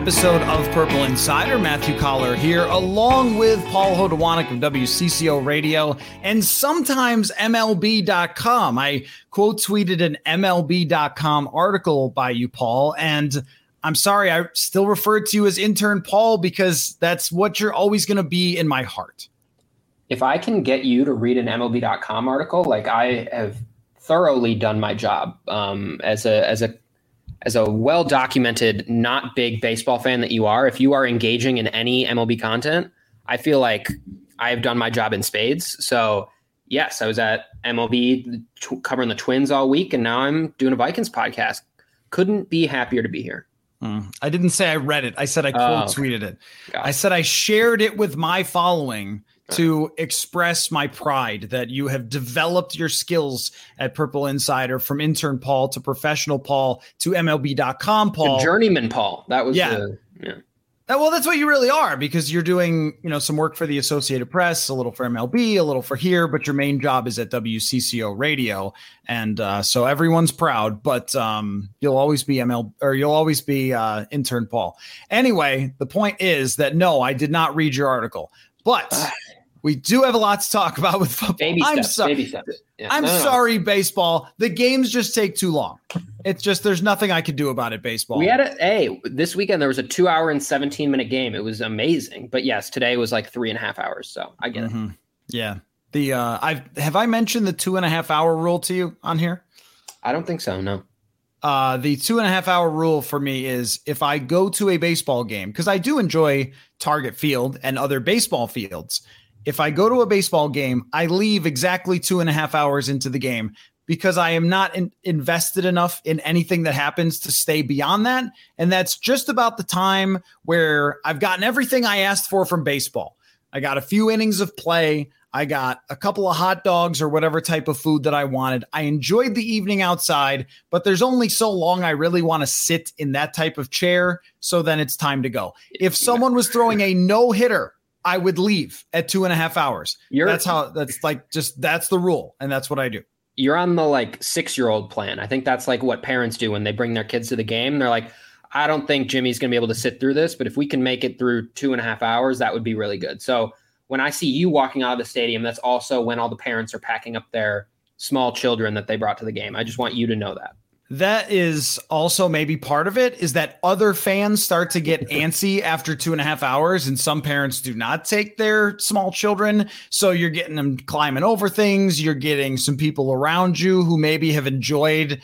Episode of Purple Insider. Matthew Coller here, along with Paul Hodowanik of WCCO Radio and sometimes MLB.com. I quote tweeted an MLB.com article by you, Paul, and I'm sorry, I still refer to you as intern Paul because that's what you're always going to be in my heart. if I can get you to read an MLB.com article, like I have thoroughly done my job um, as a as a as a well documented, not big baseball fan that you are. If you are engaging in any MLB content, I feel like I have done my job in spades. So yes, I was at MLB tw- covering the Twins all week, and now I'm doing a Vikings podcast. Couldn't be happier to be here. Mm. I didn't say I read it. I said I Oh, quote tweeted it. Got I said I shared it with my following to express my pride that you have developed your skills at Purple Insider from intern Paul to professional Paul to MLB.com Paul. The journeyman Paul. That was Yeah. the yeah. Well, that's what you really are because you're doing, you know, some work for the Associated Press, a little for MLB, a little for here, but your main job is at WCCO Radio, and uh, so everyone's proud. But um, you'll always be ML or you'll always be uh, intern Paul. Anyway, the point is that no, I did not read your article, but we do have a lot to talk about with football. Baby I'm steps. sorry. Baby steps. Yeah. I'm No, no, sorry, baseball. The games just take too long. It's just there's nothing I could do about it. Baseball. We had a hey this weekend. There was a two hour and seventeen minute game. It was amazing. But yes, today was like three and a half hours. So I get it. Mhm. Yeah. The uh I've have I mentioned the two and a half hour rule to you on here? I don't think so. No. Uh the two and a half hour rule for me is if I go to a baseball game, because I do enjoy Target Field and other baseball fields. If I go to a baseball game, I leave exactly two and a half hours into the game because I am not in, invested enough in anything that happens to stay beyond that. And that's just about the time where I've gotten everything I asked for from baseball. I got a few innings of play. I got a couple of hot dogs or whatever type of food that I wanted. I enjoyed the evening outside, but there's only so long I really want to sit in that type of chair. So then it's time to go. If someone was throwing a no hitter, I would leave at two and a half hours. You're That's how, that's like, just that's the rule. And that's what I do. you're on the like six year old plan. I think that's like what parents do when they bring their kids to the game. They're like, I don't think Jimmy's gonna be able to sit through this, but if we can make it through two and a half hours, that would be really good. So when I see you walking out of the stadium, that's also when all the parents are packing up their small children that they brought to the game. I just want you to know that. That is also maybe part of it is that other fans start to get antsy after two and a half hours, and some parents do not take their small children. So you're getting them climbing over things. You're getting some people around you who maybe have enjoyed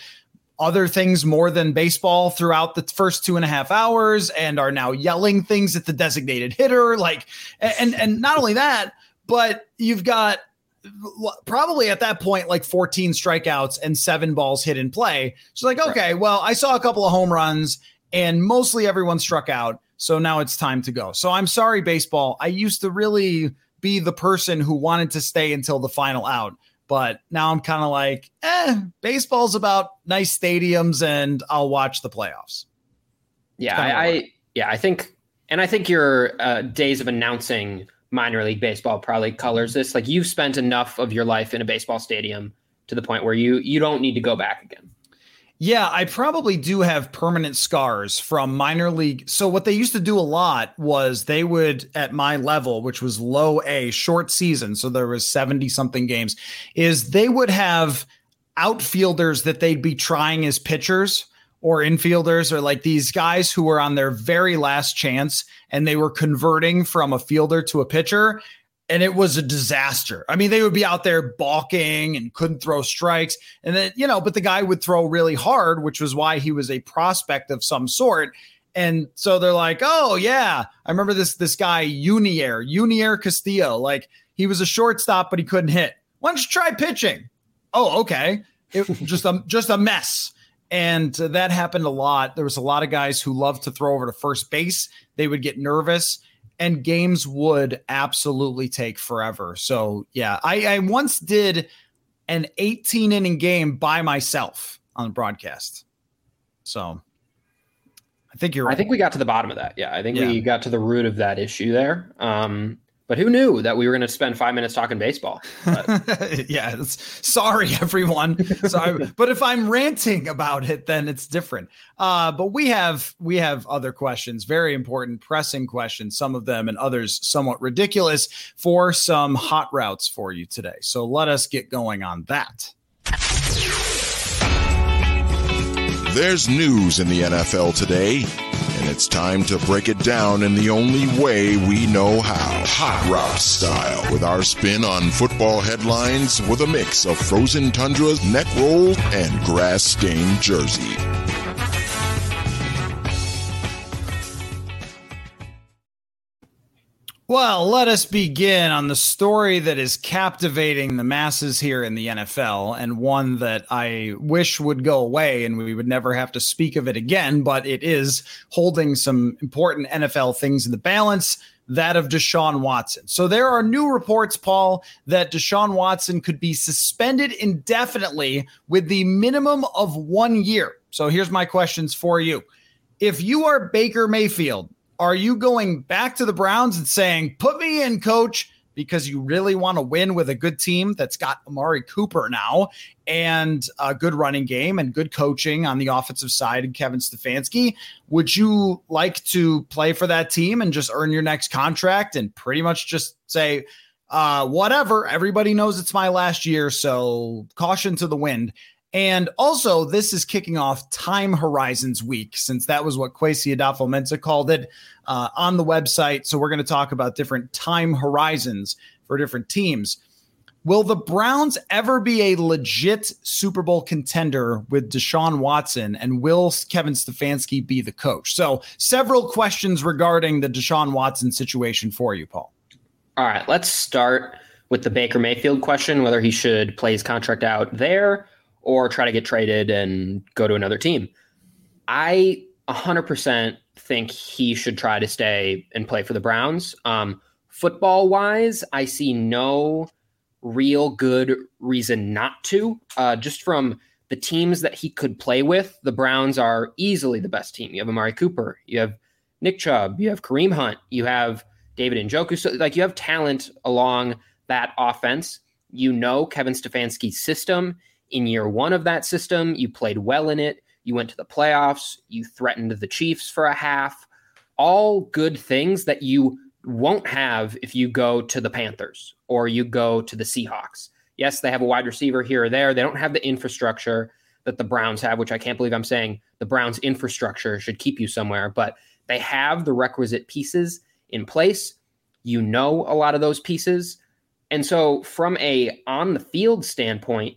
other things more than baseball throughout the first two and a half hours and are now yelling things at the designated hitter. Like, and and not only that, but you've got probably at that point like 14 strikeouts and seven balls hit in play. So like, okay, well, I saw a couple of home runs and mostly everyone struck out. So now it's time to go. So I'm sorry, baseball. I used to really be the person who wanted to stay until the final out. But now I'm kind of like, eh, baseball's about nice stadiums and I'll watch the playoffs. Yeah, I, I yeah, I think, and I think your uh, days of announcing minor league baseball probably colors this. Like you've spent enough of your life in a baseball stadium to the point where you you don't need to go back again. Yeah, I probably do have permanent scars from minor league. So what they used to do a lot was they would at my level, which was low A, short season, so there was 70 something games, is they would have outfielders that they'd be trying as pitchers or infielders or like these guys who were on their very last chance and they were converting from a fielder to a pitcher and it was a disaster. I mean, they would be out there balking and couldn't throw strikes. And then, you know, but the guy would throw really hard, which was why he was a prospect of some sort. And so they're like, "Oh yeah, I remember this this guy Yunier, Yunier Castillo. Like he was a shortstop, but he couldn't hit. Why don't you try pitching? Oh, okay. It just a just a mess." And that happened a lot. There was a lot of guys who loved to throw over to first base. They would get nervous and games would absolutely take forever. So yeah, I, I once did an 18 inning game by myself on the broadcast. So I think you're. Right. I think we got to the bottom of that. Yeah, I think yeah. we got to the root of that issue there. Um, but who knew that we were going to spend five minutes talking baseball? yeah, sorry everyone. Sorry, but if I'm ranting about it, then it's different. Uh, but we have we have other questions, very important, pressing questions. Some of them and others somewhat ridiculous for some hot routes for you today. So let us get going on that. There's news in the NFL today and it's time to break it down in the only way we know how hot route style with our spin on football headlines with a mix of frozen tundras, neck rolls, and grass stained jersey. Well, let us begin on the story that is captivating the masses here in the NFL and one that I wish would go away and we would never have to speak of it again, but it is holding some important NFL things in the balance that of Deshaun Watson. So there are new reports, Paul, that Deshaun Watson could be suspended indefinitely with the minimum of one year. So here's my questions for you. If you are Baker Mayfield, are you going back to the Browns and saying, put me in, coach, because you really want to win with a good team that's got Amari Cooper now and a good running game and good coaching on the offensive side and Kevin Stefanski? Would you like to play for that team and just earn your next contract and pretty much just say, uh, whatever, everybody knows it's my last year, so caution to the wind and also, this is kicking off Time Horizons Week, since that was what Kwesi Adofo-Mensah called it uh, on the website. So we're going to talk about different time horizons for different teams. Will the Browns ever be a legit Super Bowl contender with Deshaun Watson? And will Kevin Stefanski be the coach? So, several questions regarding the Deshaun Watson situation for you, Paul. All right, let's start with the Baker Mayfield question whether he should play his contract out there or try to get traded and go to another team. I 100% think he should try to stay and play for the Browns. Um, football wise, I see no real good reason not to. Uh, just from the teams that he could play with, the Browns are easily the best team. You have Amari Cooper, you have Nick Chubb, you have Kareem Hunt, you have David Njoku. So, like, you have talent along that offense. You know Kevin Stefanski's system in year one of that system. You played well in it. You went to the playoffs. You threatened the Chiefs for a half. All good things that you won't have if you go to the Panthers or you go to the Seahawks. Yes, they have a wide receiver here or there. They don't have the infrastructure that the Browns have, which I can't believe I'm saying the Browns' infrastructure should keep you somewhere, but they have the requisite pieces in place. You know a lot of those pieces. And so from a on the field standpoint,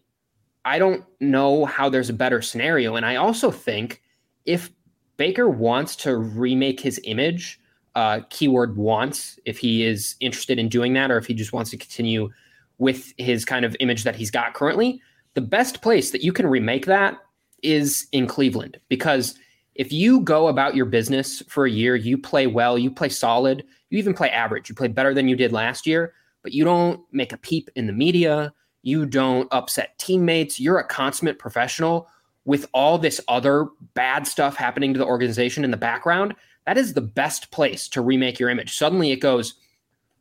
I don't know how there's a better scenario. And I also think if Baker wants to remake his image, uh, keyword wants, if he is interested in doing that, or if he just wants to continue with his kind of image that he's got currently, the best place that you can remake that is in Cleveland. Because if you go about your business for a year, you play well, you play solid, you even play average, you play better than you did last year, but you don't make a peep in the media, you don't upset teammates, you're a consummate professional with all this other bad stuff happening to the organization in the background, that is the best place to remake your image. Suddenly it goes,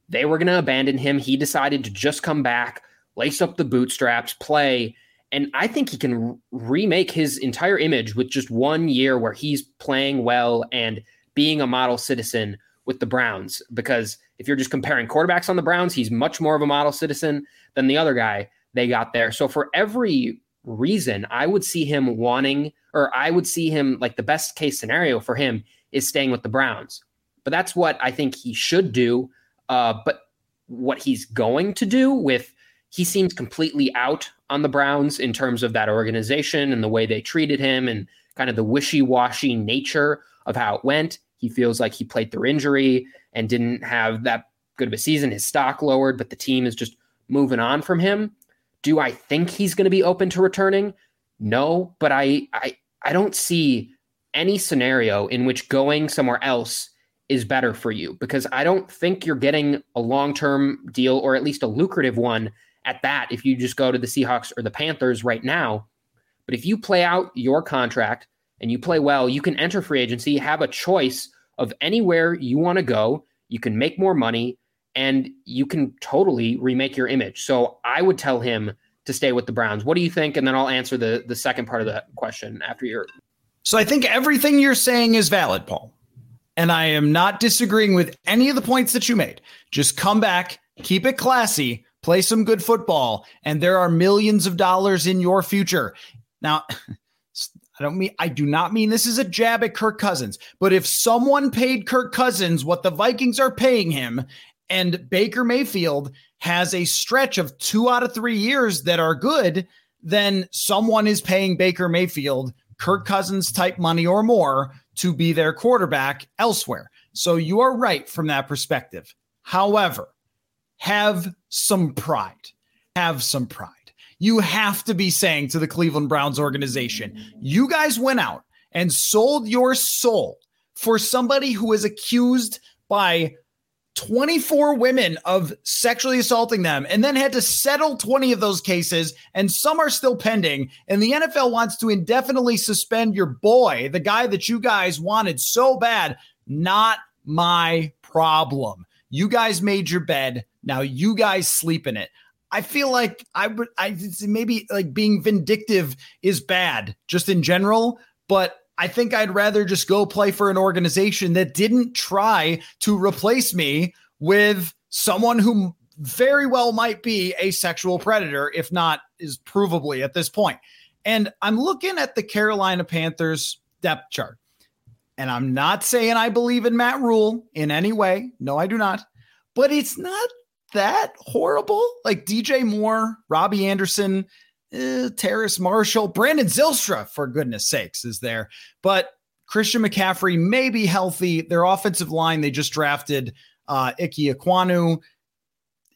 they were going to abandon him. He decided to just come back, lace up the bootstraps, play. And I think he can remake his entire image with just one year where he's playing well and being a model citizen with the Browns. Because if you're just comparing quarterbacks on the Browns, he's much more of a model citizen than the other guy they got there. So for every reason, I would see him wanting, or I would see him like the best case scenario for him is staying with the Browns. But that's what I think he should do. Uh, but what he's going to do with he seems completely out on the Browns in terms of that organization and the way they treated him and kind of the wishy washy nature of how it went. He feels like he played through injury and didn't have that good of a season. His stock lowered, but the team is just moving on from him. Do I think he's going to be open to returning? No, but I I I don't see any scenario in which going somewhere else is better for you because I don't think you're getting a long-term deal or at least a lucrative one at that if you just go to the Seahawks or the Panthers right now. But if you play out your contract and you play well, you can enter free agency, have a choice of anywhere you want to go. You can make more money and you can totally remake your image. So I would tell him to stay with the Browns. What do you think? And then I'll answer the the second part of that question after your. So I think everything you're saying is valid, Paul. And I am not disagreeing with any of the points that you made. Just come back, keep it classy, play some good football, and there are millions of dollars in your future. Now, I don't mean I do not mean this is a jab at Kirk Cousins, but if someone paid Kirk Cousins what the Vikings are paying him and Baker Mayfield has a stretch of 2 out of 3 years that are good, then someone is paying Baker Mayfield Kirk Cousins type money or more to be their quarterback elsewhere. So you are right from that perspective. However, have some pride. Have some pride you have to be saying to the Cleveland Browns organization, you guys went out and sold your soul for somebody who is accused by 24 women of sexually assaulting them and then had to settle 20 of those cases and some are still pending and the NFL wants to indefinitely suspend your boy the guy that you guys wanted so bad not my problem. You guys made your bed. Now you guys sleep in it I feel like I would I maybe like being vindictive is bad just in general, but I think I'd rather just go play for an organization that didn't try to replace me with someone who very well might be a sexual predator, if not is provably at this point. And I'm looking at the Carolina Panthers depth chart. And I'm not saying I believe in Matt Rhule in any way. No, I do not. But it's not that horrible. Like DJ Moore, Robbie Anderson, uh, Terrace Marshall, Brandon Zylstra, for goodness sakes, is there. But Christian McCaffrey may be healthy. Their offensive line, they just drafted uh, Ike Ekwonu.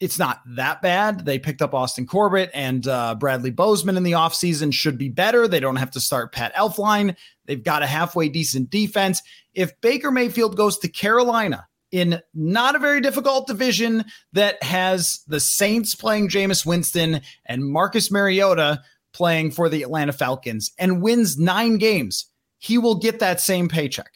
It's not that bad. They picked up Austin Corbett and uh, Bradley Bozeman in the offseason. Should be better. They don't have to start Pat Elflein. They've got a halfway decent defense. If Baker Mayfield goes to Carolina, in not a very difficult division that has the Saints playing Jameis Winston and Marcus Mariota playing for the Atlanta Falcons and wins nine games, he will get that same paycheck.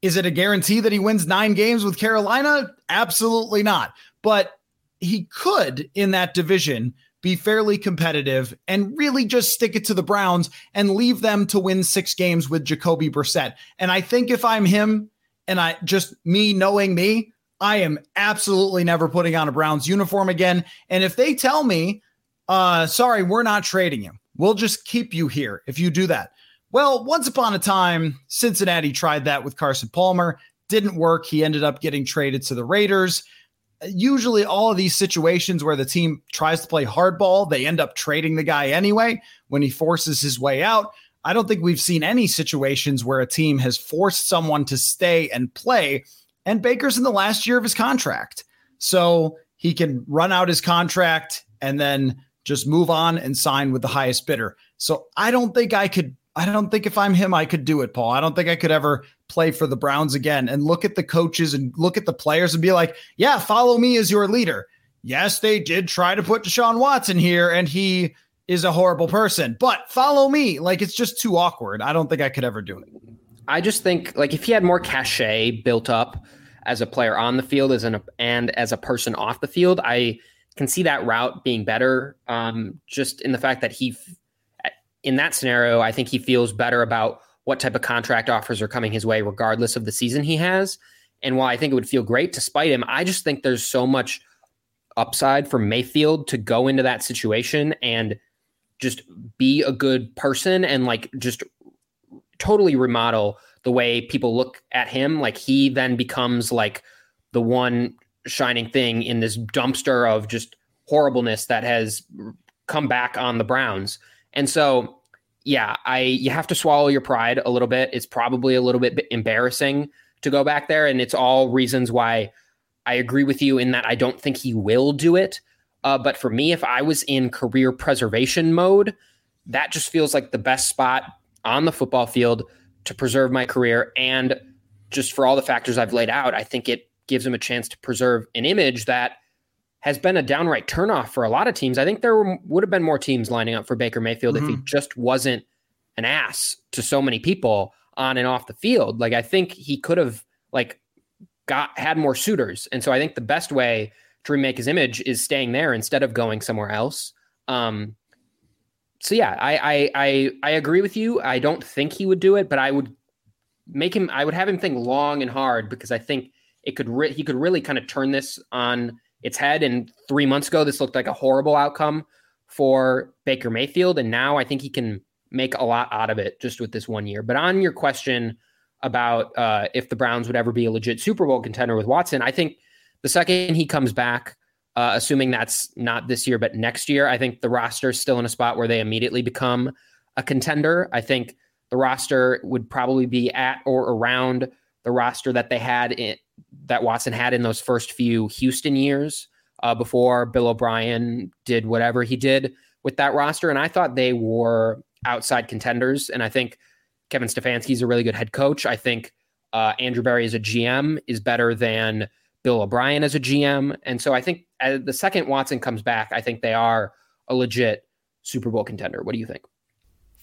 Is it a guarantee that he wins nine games with Carolina? Absolutely not. But he could in that division be fairly competitive and really just stick it to the Browns and leave them to win six games with Jacoby Brissett. And I think if I'm him, and I just me knowing me, I am absolutely never putting on a Browns uniform again. And if they tell me, uh, sorry, we're not trading you, we'll just keep you here if you do that. Well, once upon a time, Cincinnati tried that with Carson Palmer. Didn't work. He ended up getting traded to the Raiders. Usually, all of these situations where the team tries to play hardball, they end up trading the guy anyway when he forces his way out. I don't think we've seen any situations where a team has forced someone to stay and play. And Baker's in the last year of his contract. So he can run out his contract and then just move on and sign with the highest bidder. So I don't think I could, I don't think if I'm him, I could do it, Paul. I don't think I could ever play for the Browns again and look at the coaches and look at the players and be like, yeah, follow me as your leader. Yes, they did try to put Deshaun Watson here and he is a horrible person, but follow me. Like it's just too awkward. I don't think I could ever do it. I just think like if he had more cachet built up as a player on the field as an and as a person off the field, I can see that route being better. Um, just in the fact that he, in that scenario, I think he feels better about what type of contract offers are coming his way, regardless of the season he has. And while I think it would feel great to spite him, I just think there's so much upside for Mayfield to go into that situation and just be a good person and like just totally remodel the way people look at him like he then becomes like the one shining thing in this dumpster of just horribleness that has come back on the Browns. And so yeah, I you have to swallow your pride a little bit. It's probably a little bit embarrassing to go back there, and it's all reasons why I agree with you in that I don't think he will do it. Uh, but for me, if I was in career preservation mode, that just feels like the best spot on the football field to preserve my career. And just for all the factors I've laid out, I think it gives him a chance to preserve an image that has been a downright turnoff for a lot of teams. I think there were, would have been more teams lining up for Baker Mayfield mm-hmm. if he mm-hmm. just wasn't an ass to so many people on and off the field. Like I think he could have like got had more suitors. And so I think the best way remake his image is staying there instead of going somewhere else. Um, so yeah, I, I I I agree with you. I don't think he would do it, but I would make him. I would have him think long and hard because I think it could. Re- he could really kind of turn this on its head. And three months ago, this looked like a horrible outcome for Baker Mayfield, and now I think he can make a lot out of it just with this one year. But on your question about uh, if the Browns would ever be a legit Super Bowl contender with Watson, I think the second he comes back, uh, assuming that's not this year, but next year, I think the roster is still in a spot where they immediately become a contender. I think the roster would probably be at or around the roster that they had in, that Watson had in those first few Houston years uh, before Bill O'Brien did whatever he did with that roster. And I thought they were outside contenders. And I think Kevin Stefanski is a really good head coach. I think uh, Andrew Berry as a GM is better than Bill O'Brien as a GM. And so I think uh, the second Watson comes back, I think they are a legit Super Bowl contender. What do you think?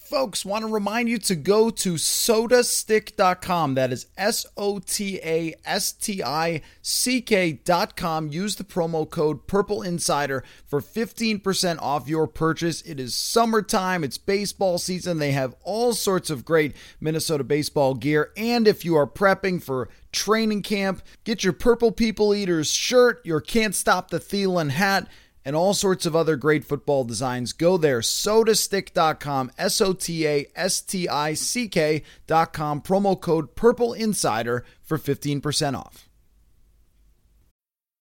Folks, want to remind you to go to sotastick.com. That is S O T A S T I C K.com. Use the promo code Purple Insider for 15% off your purchase. It is summertime, it's baseball season. They have all sorts of great Minnesota baseball gear. And if you are prepping for training camp, get your Purple People Eaters shirt, your Can't Stop the Thielen hat and all sorts of other great football designs. Go there, sotastick.com, S O T A S T I C K.com, promo code Purple Insider for 15% off.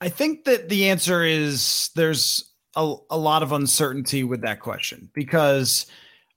I think that the answer is there's a, a lot of uncertainty with that question because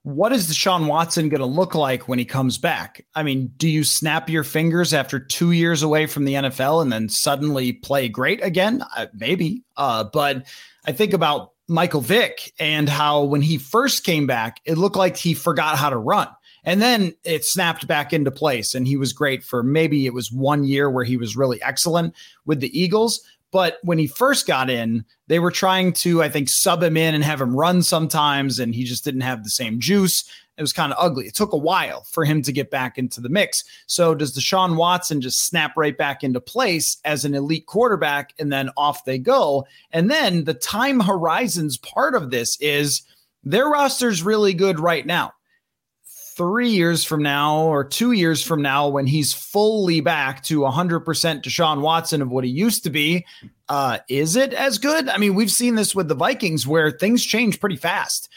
what is Deshaun Watson going to look like when he comes back? I mean, do you snap your fingers after two years away from the NFL and then suddenly play great again? Uh, maybe. Uh, but I think about Michael Vick and how when he first came back, it looked like he forgot how to run. And then it snapped back into place, and he was great for maybe it was one year where he was really excellent with the Eagles. But when he first got in, they were trying to, I think, sub him in and have him run sometimes, and he just didn't have the same juice. It was kind of ugly. It took a while for him to get back into the mix. So does Deshaun Watson just snap right back into place as an elite quarterback and then off they go? And then the time horizons part of this is their roster's really good right now three years from now or two years from now, when he's fully back to 100% Deshaun Watson of what he used to be, uh, is it as good? I mean, we've seen this with the Vikings where things change pretty fast.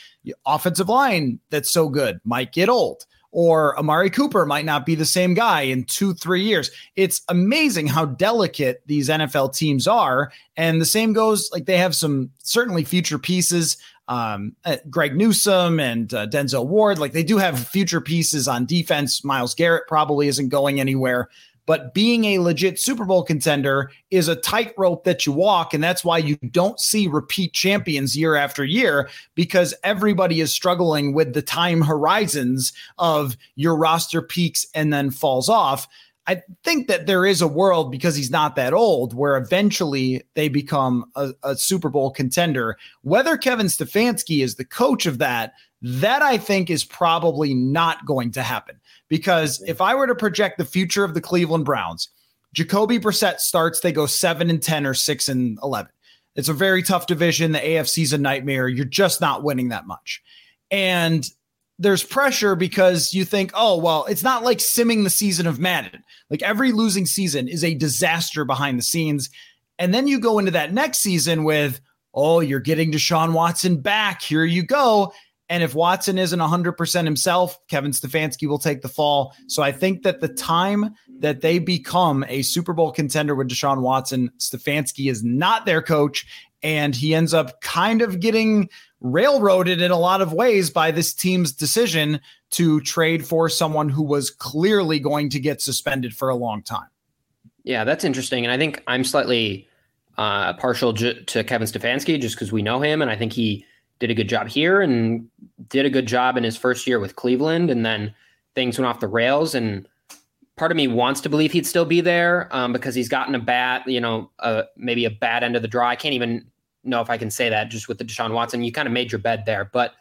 offensive line that's so good might get old or Amari Cooper might not be the same guy in two, three years. It's amazing how delicate these NFL teams are. And the same goes, like they have some certainly future pieces. Um, uh, Greg Newsome and uh, Denzel Ward, like they do have future pieces on defense. Myles Garrett probably isn't going anywhere. But being a legit Super Bowl contender is a tightrope that you walk. And that's why you don't see repeat champions year after year because everybody is struggling with the time horizons of your roster peaks and then falls off. I think that there is a world because he's not that old where eventually they become a, a, Super Bowl contender. Whether Kevin Stefanski is the coach of that, that I think is probably not going to happen. Because if I were to project the future of the Cleveland Browns, Jacoby Brissett starts, they go seven and 10 or six and 11. It's a very tough division. The AFC's a nightmare. You're just not winning that much. And there's pressure because you think, oh, well, it's not like simming the season of Madden. Like every losing season is a disaster behind the scenes. And then you go into that next season with, oh, you're getting Deshaun Watson back. Here you go. And if Watson isn't 100% himself, Kevin Stefanski will take the fall. So I think that the time that they become a Super Bowl contender with Deshaun Watson, Stefanski is not their coach. And he ends up kind of getting railroaded in a lot of ways by this team's decision to trade for someone who was clearly going to get suspended for a long time. Yeah, that's interesting. And I think I'm slightly uh, partial j- to Kevin Stefanski just because we know him. And I think he did a good job here and did a good job in his first year with Cleveland, and then things went off the rails. And part of me wants to believe he'd still be there um, because he's gotten a bad, you know, uh, maybe a bad end of the draw. I can't even know if I can say that just with the Deshaun Watson. You kind of made your bed there, but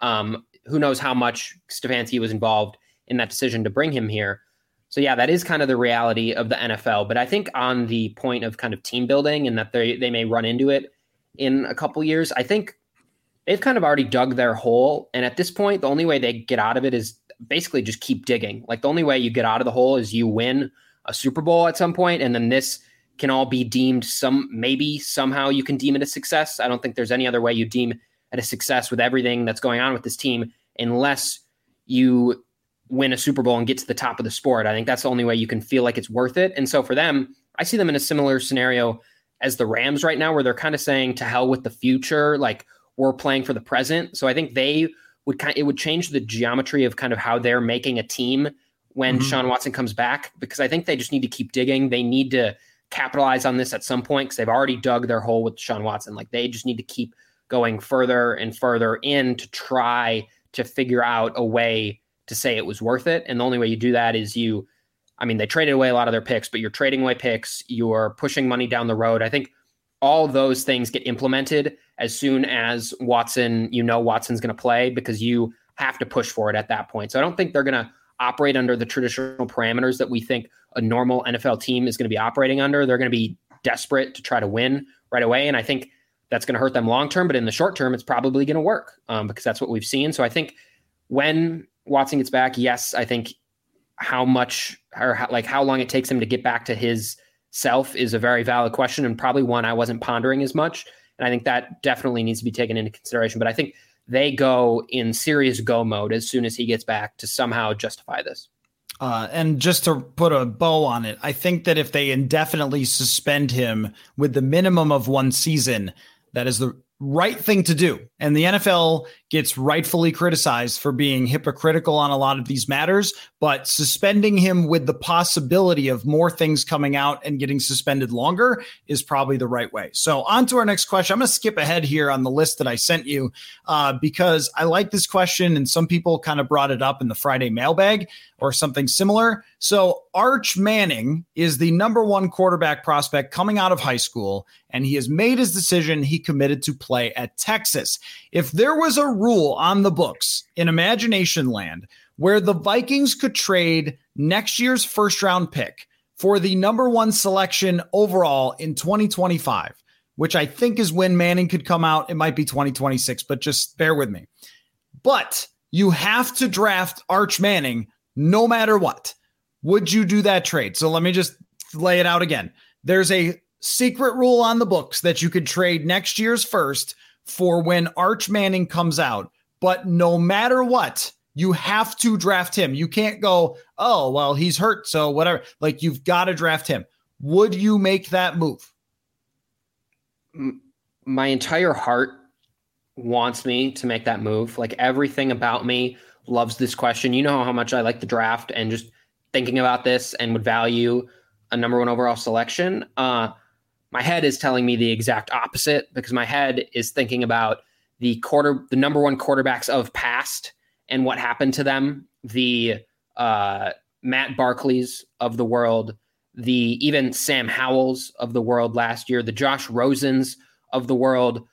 um, who knows how much Stefanski was involved in that decision to bring him here. So yeah, that is kind of the reality of the NFL. But I think on the point of kind of team building and that they they may run into it in a couple years, I think they've kind of already dug their hole. And at this point, the only way they get out of it is basically just keep digging. Like the only way you get out of the hole is you win a Super Bowl at some point, and then this can all be deemed some maybe somehow you can deem it a success. I don't think there's any other way you deem it a success with everything that's going on with this team unless you win a Super Bowl and get to the top of the sport. I think that's the only way you can feel like it's worth it. And so for them, I see them in a similar scenario as the Rams right now, where they're kind of saying to hell with the future. Like we're playing for the present. So I think they would kind of, it would change the geometry of kind of how they're making a team when mm-hmm. Sean Watson comes back because I think they just need to keep digging. They need to capitalize on this at some point because they've already dug their hole with Sean Watson. Like they just need to keep going further and further in to try to figure out a way to say it was worth it. And the only way you do that is you, I mean, they traded away a lot of their picks, but you're trading away picks, you're pushing money down the road. I think all those things get implemented as soon as Watson, you know, Watson's going to play because you have to push for it at that point. So I don't think they're going to operate under the traditional parameters that we think a normal NFL team is going to be operating under. They're going to be desperate to try to win right away. And I think that's going to hurt them long term, but in the short term, it's probably going to work um, because that's what we've seen. So I think when Watson gets back, yes, I think how much or how, like how long it takes him to get back to his self is a very valid question and probably one I wasn't pondering as much. And I think that definitely needs to be taken into consideration. But I think they go in serious go mode as soon as he gets back to somehow justify this. Uh, and just to put a bow on it, I think that if they indefinitely suspend him with the minimum of one season, that is the right thing to do. And the NFL gets rightfully criticized for being hypocritical on a lot of these matters, but suspending him with the possibility of more things coming out and getting suspended longer is probably the right way. So, on to our next question. I'm going to skip ahead here on the list that I sent you uh, because I like this question, and some people kind of brought it up in the Friday mailbag or something similar. So, Arch Manning is the number one quarterback prospect coming out of high school, and he has made his decision. He committed to play at Texas. If there was a rule on the books in Imagination Land where the Vikings could trade next year's first round pick for the number one selection overall in 2025, which I think is when Manning could come out. It might be 2026, but just bear with me. But you have to draft Arch Manning no matter what. Would you do that trade? So let me just lay it out again. There's a secret rule on the books that you could trade next year's first for when Arch Manning comes out. But no matter what, you have to draft him. You can't go, oh, well, he's hurt. So whatever. Like you've got to draft him. Would you make that move? My entire heart wants me to make that move. Like everything about me loves this question. You know how much I like the draft and just thinking about this and would value a number one overall selection. Uh, my head is telling me the exact opposite because my head is thinking about the quarter, the number one quarterbacks of past and what happened to them. The uh, Matt Barkleys of the world, the even Sam Howells of the world last year, the Josh Rosens of the world,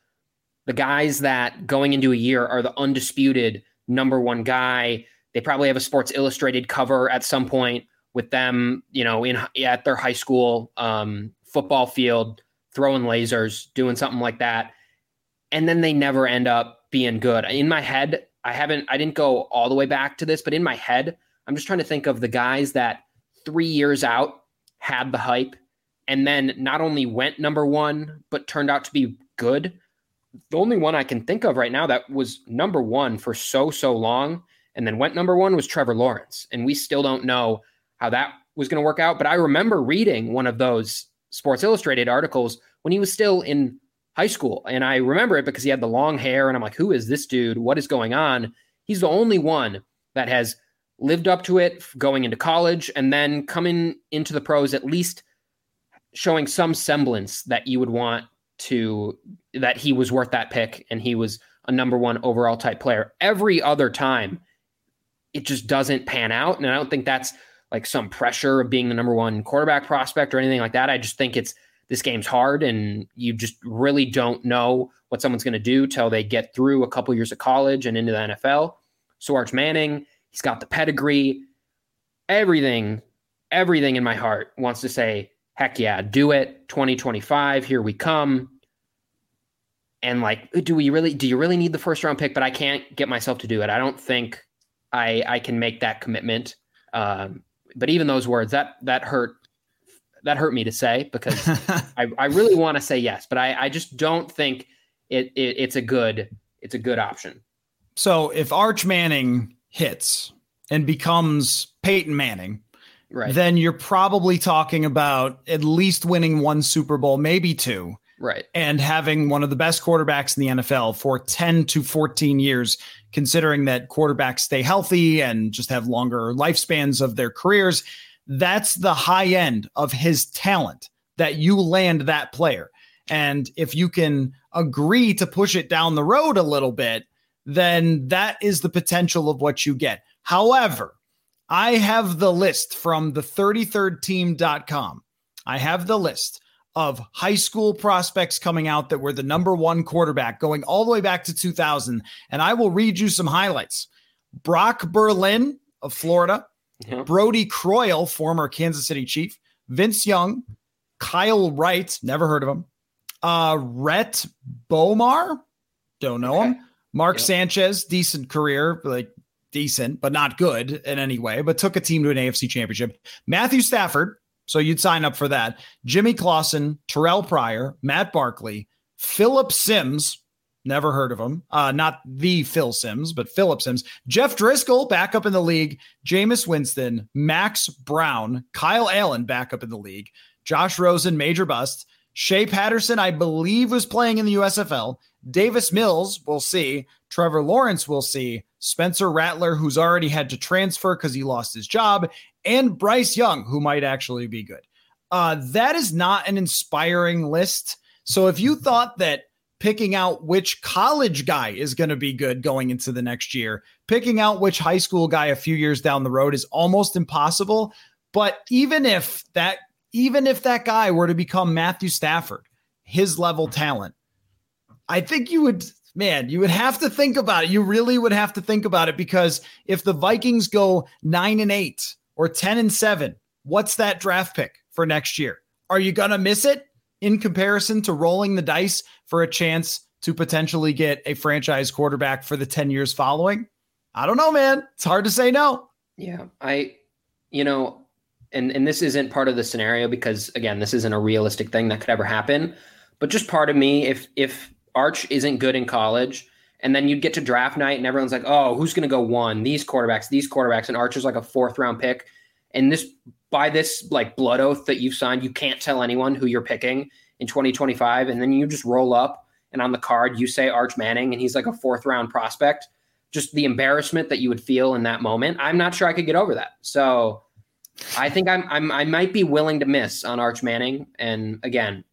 the guys that going into a year are the undisputed number one guy. They probably have a Sports Illustrated cover at some point with them, you know, in at their high school um, football field, throwing lasers, doing something like that, and then they never end up being good. In my head, I haven't, I didn't go all the way back to this, but in my head, I'm just trying to think of the guys that three years out had the hype and then not only went number one, but turned out to be good. The only one I can think of right now that was number one for so, so long and then went number one was Trevor Lawrence. And we still don't know how that was going to work out. But I remember reading one of those Sports Illustrated articles when he was still in high school. And I remember it because he had the long hair. And I'm like, who is this dude? What is going on? He's the only one that has lived up to it going into college and then coming into the pros, at least showing some semblance that you would want to, that he was worth that pick and he was a number one overall type player. Every other time, it just doesn't pan out. And I don't think that's like some pressure of being the number one quarterback prospect or anything like that. I just think it's this game's hard and you just really don't know what someone's going to do till they get through a couple years of college and into the NFL. So Arch Manning, he's got the pedigree, everything, everything in my heart wants to say, heck yeah, do it. 2025, here we come. And like, do we really, do you really need the first round pick? But I can't get myself to do it. I don't think I, I can make that commitment. Um, but even those words that that hurt that hurt me to say because I, I really want to say yes, but I, I just don't think it, it it's a good it's a good option. So if Arch Manning hits and becomes Peyton Manning, right. then you're probably talking about at least winning one Super Bowl, maybe two. Right. And having one of the best quarterbacks in the NFL for 10 to 14 years, considering that quarterbacks stay healthy and just have longer lifespans of their careers. That's the high end of his talent that you land that player. And if you can agree to push it down the road a little bit, then that is the potential of what you get. However, I have the list from the 33rdteam.com. I have the list of high school prospects coming out that were the number one quarterback going all the way back to 2000. And I will read you some highlights. Brock Berlin of Florida, yeah. Brodie Croyle, former Kansas City Chief, Vince Young, Kyle Wright, never heard of him, uh, Rhett Bomar, don't know okay. him, Mark yep. Sanchez, decent career, like decent, but not good in any way, but took a team to an AFC championship. Matthew Stafford, so you'd sign up for that. Jimmy Clausen, Terrell Pryor, Matt Barkley, Phillip Sims, never heard of him. Uh, not the Phil Simms, but Phillip Sims. Jeff Driskel, back up in the league. Jameis Winston, Max Browne, Kyle Allen, back up in the league. Josh Rosen, major bust. Shea Patterson, I believe, was playing in the USFL. Davis Mills, we'll see. Trevor Lawrence, we'll see. Spencer Rattler, who's already had to transfer because he lost his job and Bryce Young, who might actually be good. Uh, that is not an inspiring list. So if you thought that picking out which college guy is going to be good going into the next year, picking out which high school guy a few years down the road is almost impossible. But even if that, even if that guy were to become Matthew Stafford, his level talent, I think you would, man, you would have to think about it. You really would have to think about it because if the Vikings go nine and eight or 10 and 7, what's that draft pick for next year? Are you going to miss it in comparison to rolling the dice for a chance to potentially get a franchise quarterback for the 10 years following? I don't know, man. It's hard to say no. Yeah. I, you know, and, and this isn't part of the scenario because again, this isn't a realistic thing that could ever happen. But just part of me, if if Arch isn't good in college And then you'd get to draft night and everyone's like, oh, who's to go one? These quarterbacks, these quarterbacks. And Archer's like a fourth round pick. And this, by this like blood oath that you've signed, you can't tell anyone who you're picking in 2025. And then you just roll up and on the card, you say Arch Manning and he's like a fourth round prospect. Just the embarrassment that you would feel in that moment. I'm not sure I could get over that. So I think I'm, I'm I might be willing to miss on Arch Manning. And again,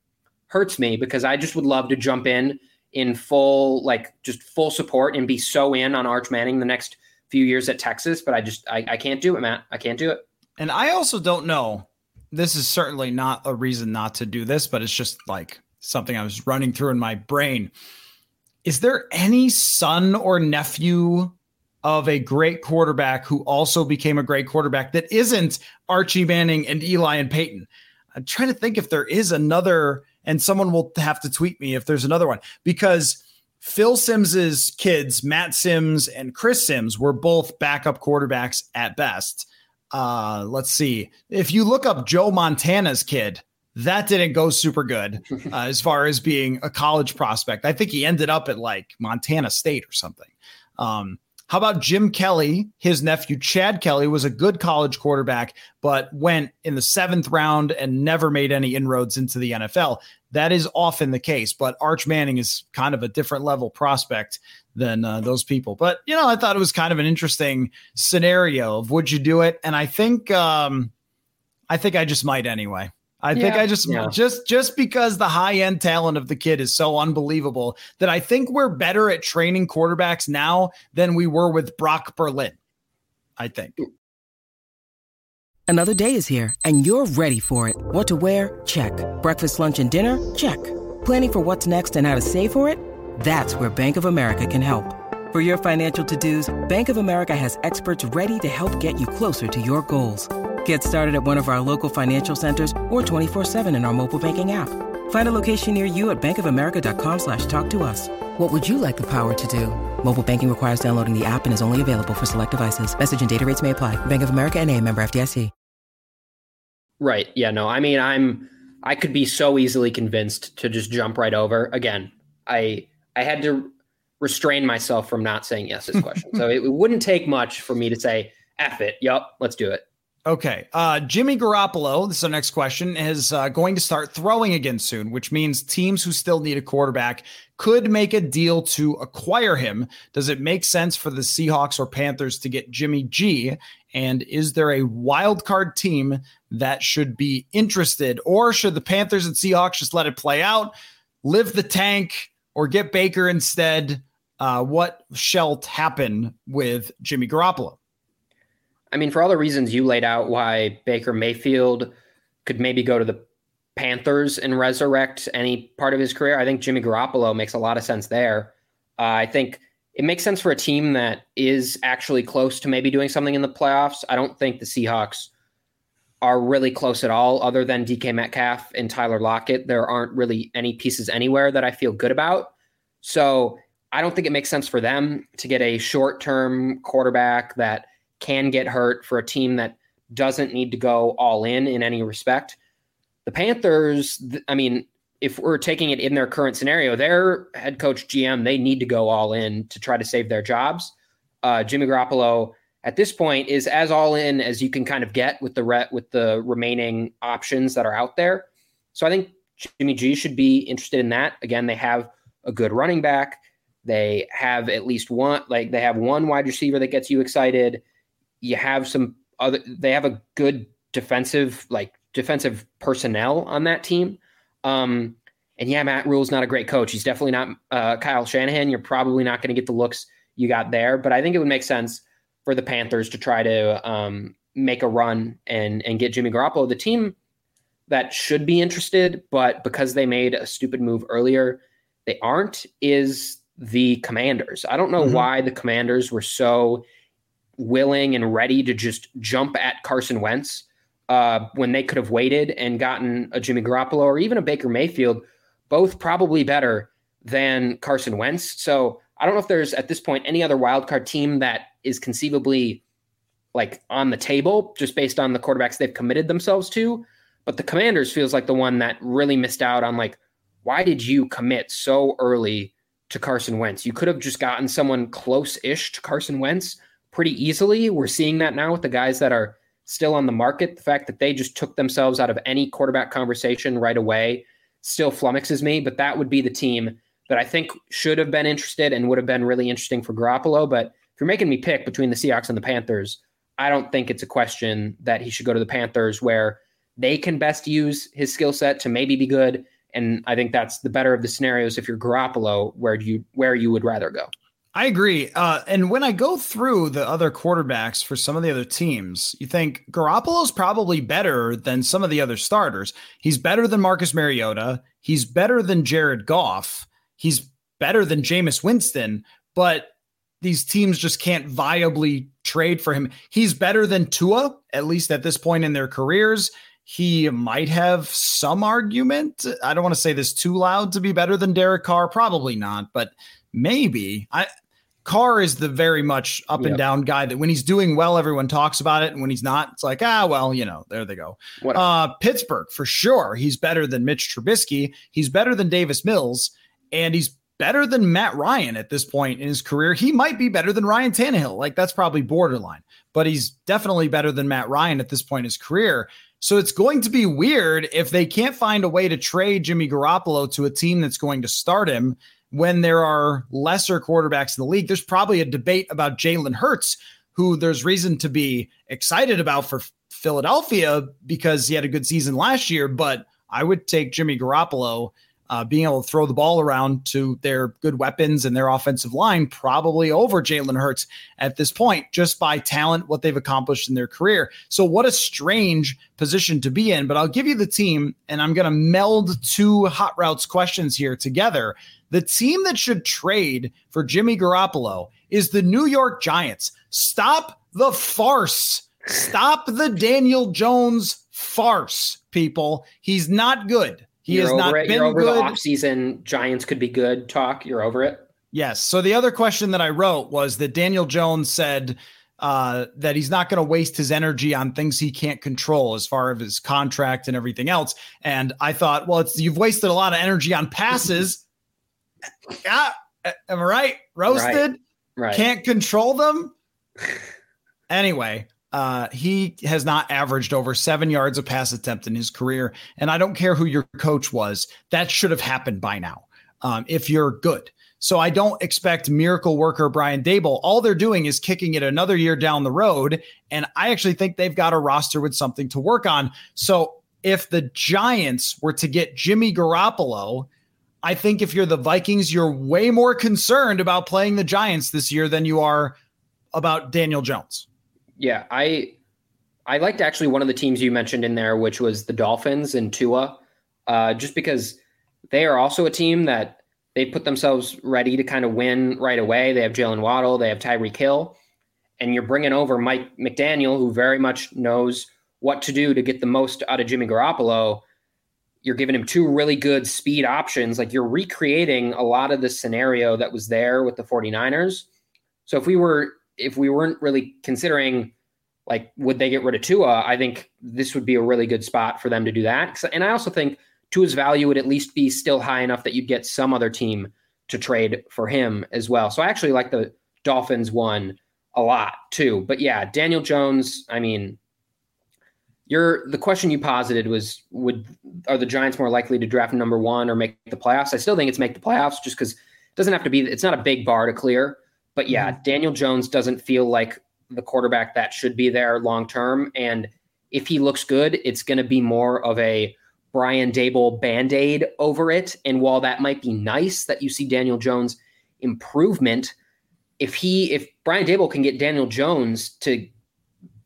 hurts me because I just would love to jump in in full, like just full support and be so in on Arch Manning the next few years at Texas. But I just, I, I can't do it, Matt. I can't do it. And I also don't know. This is certainly not a reason not to do this, but it's just like something I was running through in my brain. Is there any son or nephew of a great quarterback who also became a great quarterback that isn't Archie Manning and Eli and Peyton? I'm trying to think if there is another and someone will have to tweet me if there's another one because Phil Simms's kids, Matt Simms and Chris Simms, were both backup quarterbacks at best. Uh, let's see. If you look up Joe Montana's kid, that didn't go super good uh, as far as being a college prospect. I think he ended up at like Montana State or something. Um, how about Jim Kelly? His nephew Chad Kelly was a good college quarterback, but went in the seventh round and never made any inroads into the NFL. That is often the case, but Arch Manning is kind of a different level prospect than uh, those people. But you know, I thought it was kind of an interesting scenario of would you do it? And I think, um, I think I just might anyway. I yeah, think I just yeah. just just because the high end talent of the kid is so unbelievable that I think we're better at training quarterbacks now than we were with Brock Berlin. I think. Another day is here and you're ready for it. What to wear? Check. Breakfast, lunch and dinner? Check. Planning for what's next and how to save for it? That's where Bank of America can help. For your financial to-dos, Bank of America has experts ready to help get you closer to your goals. Get started at one of our local financial centers or 24-7 in our mobile banking app. Find a location near you at bankofamerica.com slash talk to us. What would you like the power to do? Mobile banking requires downloading the app and is only available for select devices. Message and data rates may apply. Bank of America and a member FDIC. Right. Yeah, no, I mean, I'm, I could be so easily convinced to just jump right over. Again, I, I had to restrain myself from not saying yes to this question. so it, wouldn't take much for me to say, F it. Yep, let's do it. Okay. Uh, Jimmy Garoppolo, this is our next question, is uh, going to start throwing again soon, which means teams who still need a quarterback could make a deal to acquire him. Does it make sense for the Seahawks or Panthers to get Jimmy G? And is there a wild card team that should be interested? Or should the Panthers and Seahawks just let it play out, live the tank, or get Baker instead? Uh, what shall happen with Jimmy Garoppolo? I mean, for all the reasons you laid out, why Baker Mayfield could maybe go to the Panthers and resurrect any part of his career, I think Jimmy Garoppolo makes a lot of sense there. Uh, I think it makes sense for a team that is actually close to maybe doing something in the playoffs. I don't think the Seahawks are really close at all, other than DK Metcalf and Tyler Lockett. There aren't really any pieces anywhere that I feel good about. So I don't think it makes sense for them to get a short term quarterback that can get hurt for a team that doesn't need to go all in in any respect. The Panthers, I mean, if we're taking it in their current scenario, their head coach GM, they need to go all in to try to save their jobs. Uh, Jimmy Garoppolo at this point is as all in as you can kind of get with the re- with the remaining options that are out there. So I think Jimmy G should be interested in that. Again, they have a good running back. They have at least one, like they have one wide receiver that gets you excited you have some other they have a good defensive like defensive personnel on that team. Um, and yeah, Matt Rhule's not a great coach. He's definitely not uh, Kyle Shanahan. You're probably not going to get the looks you got there, but I think it would make sense for the Panthers to try to um, make a run and and get Jimmy Garoppolo. The team that should be interested, but because they made a stupid move earlier, they aren't. Is the Commanders? I don't know mm-hmm. why the Commanders were so willing and ready to just jump at Carson Wentz uh, when they could have waited and gotten a Jimmy Garoppolo or even a Baker Mayfield, both probably better than Carson Wentz. So I don't know if there's at this point any other wildcard team that is conceivably like on the table just based on the quarterbacks they've committed themselves to. But the Commanders feels like the one that really missed out on like, why did you commit so early to Carson Wentz. You could have just gotten someone close ish to Carson Wentz pretty easily. We're seeing that now with the guys that are still on the market. The fact that they just took themselves out of any quarterback conversation right away still flummoxes me, but that would be the team that I think should have been interested and would have been really interesting for Garoppolo. But if you're making me pick between the Seahawks and the Panthers, I don't think it's a question that he should go to the Panthers where they can best use his skill set to maybe be good. And I think that's the better of the scenarios if you're Garoppolo, where you where you would rather go. I agree. Uh, and when I go through the other quarterbacks for some of the other teams, you think Garoppolo's probably better than some of the other starters. He's better than Marcus Mariota. He's better than Jared Goff. He's better than Jameis Winston. But these teams just can't viably trade for him. He's better than Tua, at least at this point in their careers. He might have some argument. I don't want to say this too loud to be better than Derek Carr. Probably not, but maybe. I Carr is the very much up yep. and down guy that when he's doing well, everyone talks about it. And when he's not, it's like, ah, well, you know, there they go. Uh, Pittsburgh, for sure. He's better than Mitch Trubisky. He's better than Davis Mills. And he's better than Matt Ryan at this point in his career. He might be better than Ryan Tannehill. Like, that's probably borderline, but he's definitely better than Matt Ryan at this point in his career. So it's going to be weird if they can't find a way to trade Jimmy Garoppolo to a team that's going to start him when there are lesser quarterbacks in the league. There's probably a debate about Jalen Hurts, who there's reason to be excited about for Philadelphia because he had a good season last year. But I would take Jimmy Garoppolo uh, being able to throw the ball around to their good weapons and their offensive line probably over Jalen Hurts at this point, just by talent, what they've accomplished in their career. So, what a strange position to be in. But I'll give you the team, and I'm going to meld two hot routes questions here together. The team that should trade for Jimmy Garoppolo is the New York Giants. Stop the farce. Stop the Daniel Jones farce, people. He's not good. He You're has not it. been You're over good. the offseason Giants could be good talk. You're over it. Yes. So the other question that I wrote was that Daniel Jones said uh, that he's not going to waste his energy on things he can't control as far as his contract and everything else. And I thought, well, it's you've wasted a lot of energy on passes yeah, am I right? Roasted. Right. right. Can't control them. anyway, uh, he has not averaged over seven yards a pass attempt in his career, and I don't care who your coach was. That should have happened by now. Um, if you're good. So I don't expect miracle worker Brian Daboll. All they're doing is kicking it another year down the road. And I actually think they've got a roster with something to work on. So if the Giants were to get Jimmy Garoppolo, I think if you're the Vikings, you're way more concerned about playing the Giants this year than you are about Daniel Jones. Yeah, I I liked actually one of the teams you mentioned in there, which was the Dolphins and Tua, uh, just because they are also a team that they put themselves ready to kind of win right away. They have Jaylen Waddle, they have Tyreek Hill, and you're bringing over Mike McDaniel, who very much knows what to do to get the most out of Jimmy Garoppolo you're giving him two really good speed options. Like you're recreating a lot of the scenario that was there with the 49ers. So if we were if we weren't really considering like would they get rid of Tua, I think this would be a really good spot for them to do that. And I also think Tua's value would at least be still high enough that you'd get some other team to trade for him as well. So I actually like the Dolphins one a lot too. But yeah, Daniel Jones, I mean, your the question you posited was would are the Giants more likely to draft number one or make the playoffs? I still think it's make the playoffs just because it doesn't have to be it's not a big bar to clear. But yeah, mm-hmm. Daniel Jones doesn't feel like the quarterback that should be there long term. And if he looks good, it's going to be more of a Brian Daboll band aid over it. And while that might be nice that you see Daniel Jones improvement, if he if Brian Daboll can get Daniel Jones to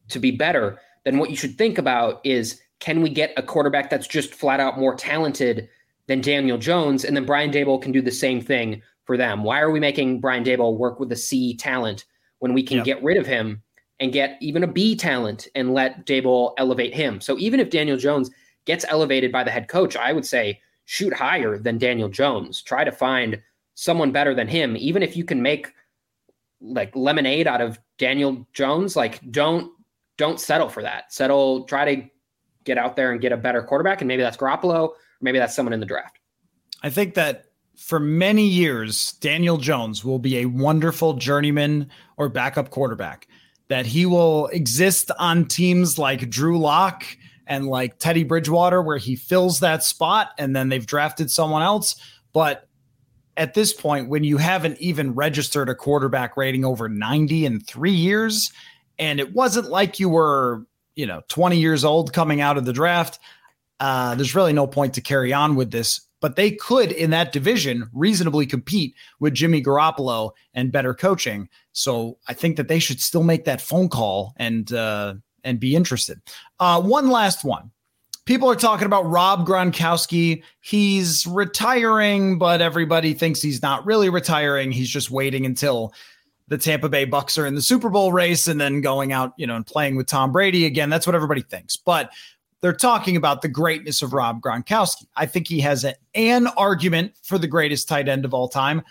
to be better, then what you should think about is can we get a quarterback that's just flat out more talented than Daniel Jones? And then Brian Daboll can do the same thing for them. Why are we making Brian Daboll work with a C talent when we can yep. get rid of him and get even a B talent and let Daboll elevate him? So even if Daniel Jones gets elevated by the head coach, I would say shoot higher than Daniel Jones. Try to find someone better than him, even if you can make like lemonade out of Daniel Jones. Like don't don't settle for that. Settle, try to get out there and get a better quarterback. And maybe that's Garoppolo, or maybe that's someone in the draft. I think that for many years, Daniel Jones will be a wonderful journeyman or backup quarterback. That he will exist on teams like Drew Lock and like Teddy Bridgewater, where he fills that spot and then they've drafted someone else. But at this point, when you haven't even registered a quarterback rating over 90 in three years, and it wasn't like you were, you know, 20 years old coming out of the draft, uh, there's really no point to carry on with this but they could in that division reasonably compete with Jimmy Garoppolo and better coaching. So I think that they should still make that phone call and uh, and be interested. Uh, one last one. People are talking about Rob Gronkowski. He's retiring, but everybody thinks he's not really retiring. He's just waiting until the Tampa Bay Bucks are in the Super Bowl race and then going out, you know, and playing with Tom Brady again. That's what everybody thinks. But they're talking about the greatness of Rob Gronkowski. I think he has a, an argument for the greatest tight end of all time.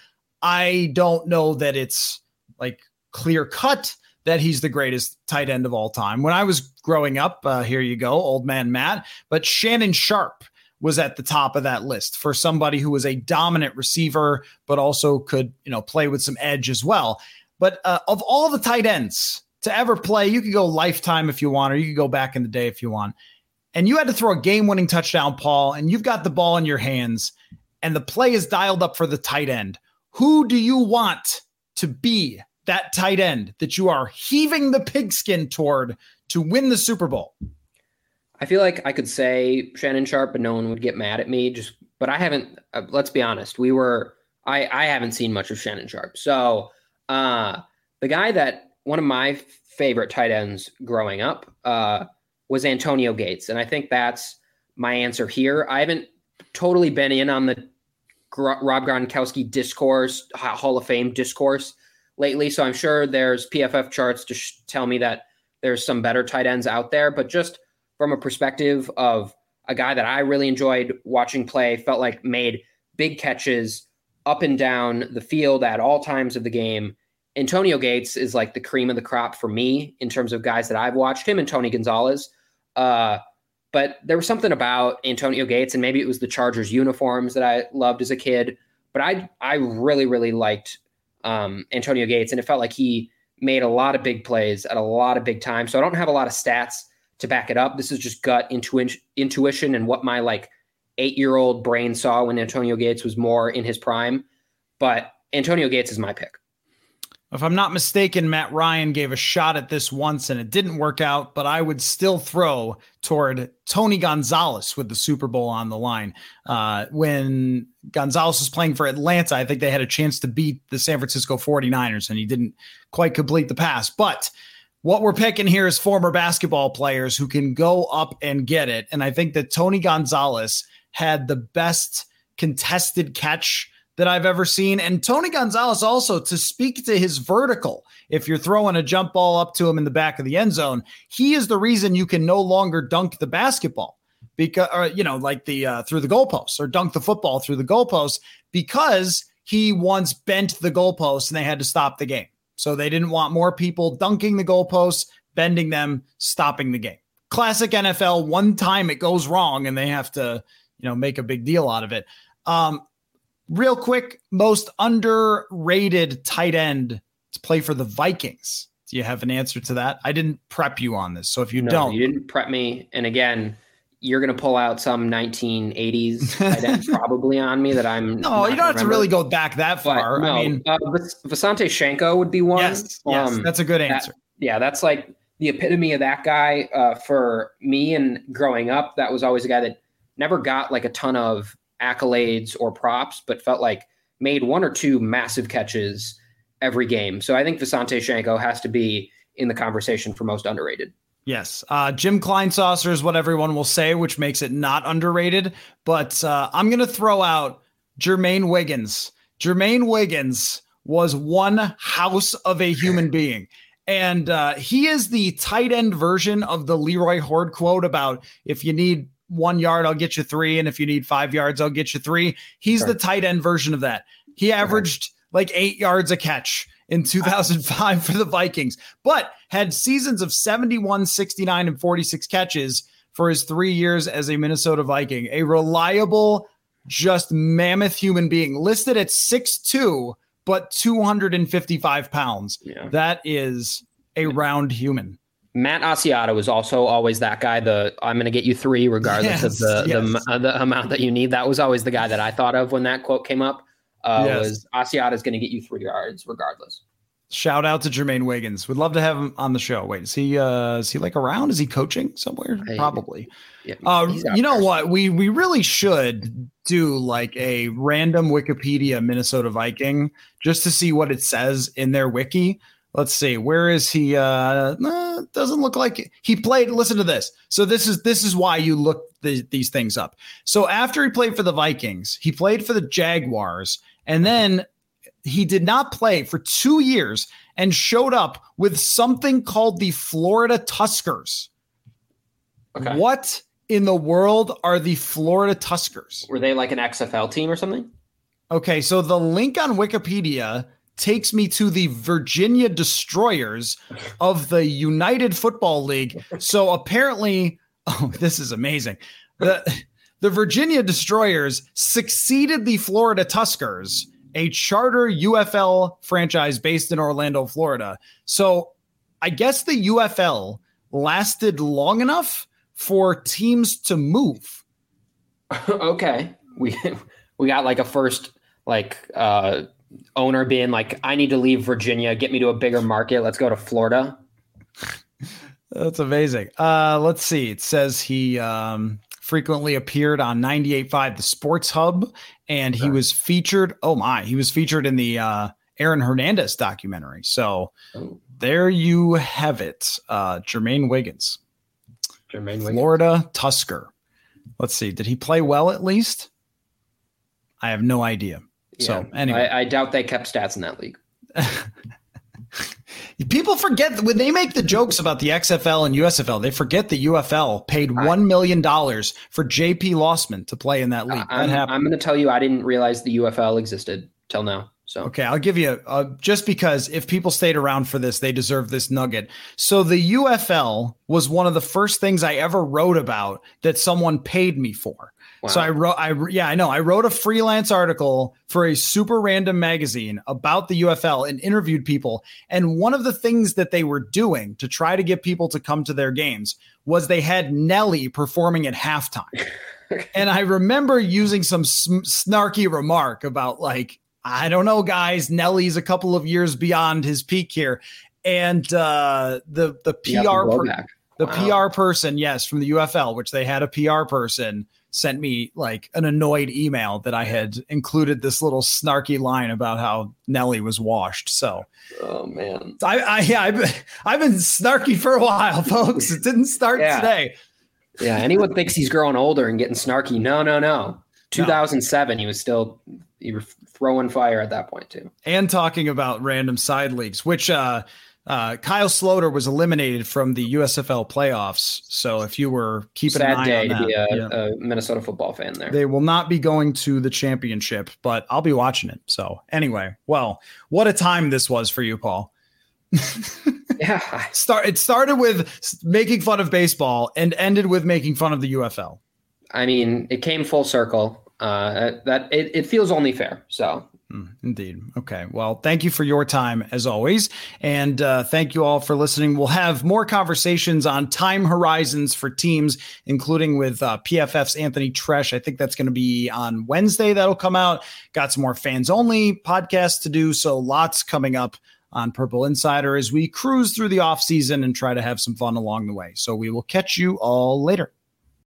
I don't know that it's like clear cut that he's the greatest tight end of all time. When I was growing up, uh, here you go, old man Matt, but Shannon Sharpe was at the top of that list for somebody who was a dominant receiver, but also could, you know, play with some edge as well. But uh, of all the tight ends to ever play, you could go lifetime if you want, or you could go back in the day if you want and you had to throw a game winning touchdown, Paul, and you've got the ball in your hands, and the play is dialed up for the tight end, who do you want to be that tight end that you are heaving the pigskin toward to win the Super Bowl? I feel like I could say Shannon Sharpe, but no one would get mad at me. Just, but I haven't. Uh, let's be honest. We were. I I haven't seen much of Shannon Sharpe. So, uh, the guy that one of my favorite tight ends growing up, uh, was Antonio Gates. And I think that's my answer here. I haven't totally been in on the Rob Gronkowski discourse, Hall of Fame discourse lately. So I'm sure there's PFF charts to sh- tell me that there's some better tight ends out there. But just from a perspective of a guy that I really enjoyed watching play, felt like made big catches up and down the field at all times of the game. Antonio Gates is like the cream of the crop for me in terms of guys that I've watched him and Tony Gonzalez. Uh, but there was something about Antonio Gates, and maybe it was the Chargers uniforms that I loved as a kid. But I I really really liked um, Antonio Gates, and it felt like he made a lot of big plays at a lot of big times. So I don't have a lot of stats to back it up. This is just gut intu- intuition and what my like eight year old brain saw when Antonio Gates was more in his prime. But Antonio Gates is my pick. If I'm not mistaken, Matt Ryan gave a shot at this once and it didn't work out, but I would still throw toward Tony Gonzalez with the Super Bowl on the line. Uh, when Gonzalez was playing for Atlanta, I think they had a chance to beat the San Francisco 49ers and he didn't quite complete the pass. But what we're picking here is former basketball players who can go up and get it. And I think that Tony Gonzalez had the best contested catch that I've ever seen. And Tony Gonzalez also to speak to his vertical. If you're throwing a jump ball up to him in the back of the end zone, he is the reason you can no longer dunk the basketball because, or, you know, like the uh, through the goalposts or dunk the football through the goalposts because he once bent the goalposts and they had to stop the game. So they didn't want more people dunking the goalposts, bending them, stopping the game. Classic NFL. One time it goes wrong and they have to, you know, make a big deal out of it. Um, real quick, most underrated tight end to play for the Vikings. Do you have an answer to that? I didn't prep you on this. So if you no, don't, you didn't prep me. And again, you're going to pull out some 1980s tight end probably on me that I'm. No, you don't have to really go back that far. no, I mean, uh, Visanthe Shiancoe would be one. Yes, yes um, that's a good answer. That, yeah, that's like the epitome of that guy uh, for me. And growing up, that was always a guy that never got like a ton of accolades or props, but felt like made one or two massive catches every game. So I think Visanthe Shiancoe has to be in the conversation for most underrated. Yes. Uh, Jim Kleinsasser is what everyone will say, which makes it not underrated. But uh, I'm going to throw out Jermaine Wiggins. Jermaine Wiggins was one house of a human being. And uh, he is the tight end version of the Leroy Hoard quote about if you need one yard, I'll get you three. And if you need five yards, I'll get you three. He's sure. the tight end version of that. He averaged like eight yards a catch in 2005 for the Vikings, but had seasons of 71, 69, and 46 catches for his three years as a Minnesota Viking. A reliable, just mammoth human being listed at 6'2, but 255 pounds. Yeah. That is a round human. Matt Asiata was also always that guy. The I'm going to get you three regardless of the yes. the, uh, the amount that you need. That was always the guy that I thought of when that quote came up. Uh, Yes. Was Asiata is going to get you three yards regardless. Shout out to Jermaine Wiggins. We'd love to have him on the show. Wait, is he uh is he like around? Is he coaching somewhere? Hey, Probably. Yeah, Uh you know there. what? We we really should do like a random Wikipedia Minnesota Viking just to see what it says in their wiki. Let's see. Where is he? Uh nah, doesn't look like he played. Listen to this. So this is this is why you look the, these things up. So after he played for the Vikings, he played for the Jaguars, and then he did not play for two years and showed up with something called the Florida Tuskers. Okay. What in the world are the Florida Tuskers? Were they like an XFL team or something? Okay, so the link on Wikipedia takes me to the Virginia Destroyers of the United Football League. So apparently, oh, this is amazing. The the Virginia Destroyers succeeded the Florida Tuskers, a charter UFL franchise based in Orlando, Florida. So I guess the UFL lasted long enough for teams to move. okay. We we got like a first like uh owner being like, I need to leave Virginia, get me to a bigger market. Let's go to Florida. That's amazing. Uh, let's see. It says he um, frequently appeared on 98.5 The Sports Hub, and he was featured. Oh my, he was featured in the uh, Aaron Hernandez documentary. So Oh. there you have it. Uh, Jermaine Wiggins, Jermaine Wiggins. Florida Tusker. Let's see. Did he play well at least? I have no idea. So anyway, I, I doubt they kept stats in that league. People forget when they make the jokes about the XFL and USFL, they forget the UFL paid $1 million for JP Losman to play in that league. I'm, happened. I'm going to tell you, I didn't realize the UFL existed till now. So Okay, I'll give you a, just because if people stayed around for this, they deserve this nugget. So the UFL was one of the first things I ever wrote about that someone paid me for. So I wrote, I yeah, I know. I wrote a freelance article for a super random magazine about the UFL and interviewed people. And one of the things that they were doing to try to get people to come to their games was they had Nelly performing at halftime. and I remember using some sm- snarky remark about like, I don't know, guys. Nelly's a couple of years beyond his peak here, and uh, the the PR the per- the Wow. PR person, yes, from the UFL, which they had a PR person sent me like an annoyed email that I had included this little snarky line about how Nelly was washed. So Oh man. I, I yeah, I've been, I've been snarky for a while, folks. It didn't start Yeah. today. Yeah. Anyone thinks he's growing older and getting snarky? No, no, no. 2007, he was still you were throwing fire at that point too. and talking about random side leagues, which uh, uh, Kyle Sloter was eliminated from the USFL playoffs. So if you were keeping an Sad eye day on to be a, that, yeah. a Minnesota football fan there. they will not be going to the championship, but I'll be watching it. So anyway, well, what a time this was for you, Paul. yeah. Start it started with making fun of baseball and ended with making fun of the UFL. I mean, it came full circle. Uh, that it, it feels only fair. So Indeed. Okay. Well, thank you for your time as always. And uh, thank you all for listening. We'll have more conversations on time horizons for teams, including with uh, PFF's Anthony Treash. I think that's going to be on Wednesday. That'll come out. Got some more fans only podcasts to do. So lots coming up on Purple Insider as we cruise through the off season and try to have some fun along the way. So we will catch you all later.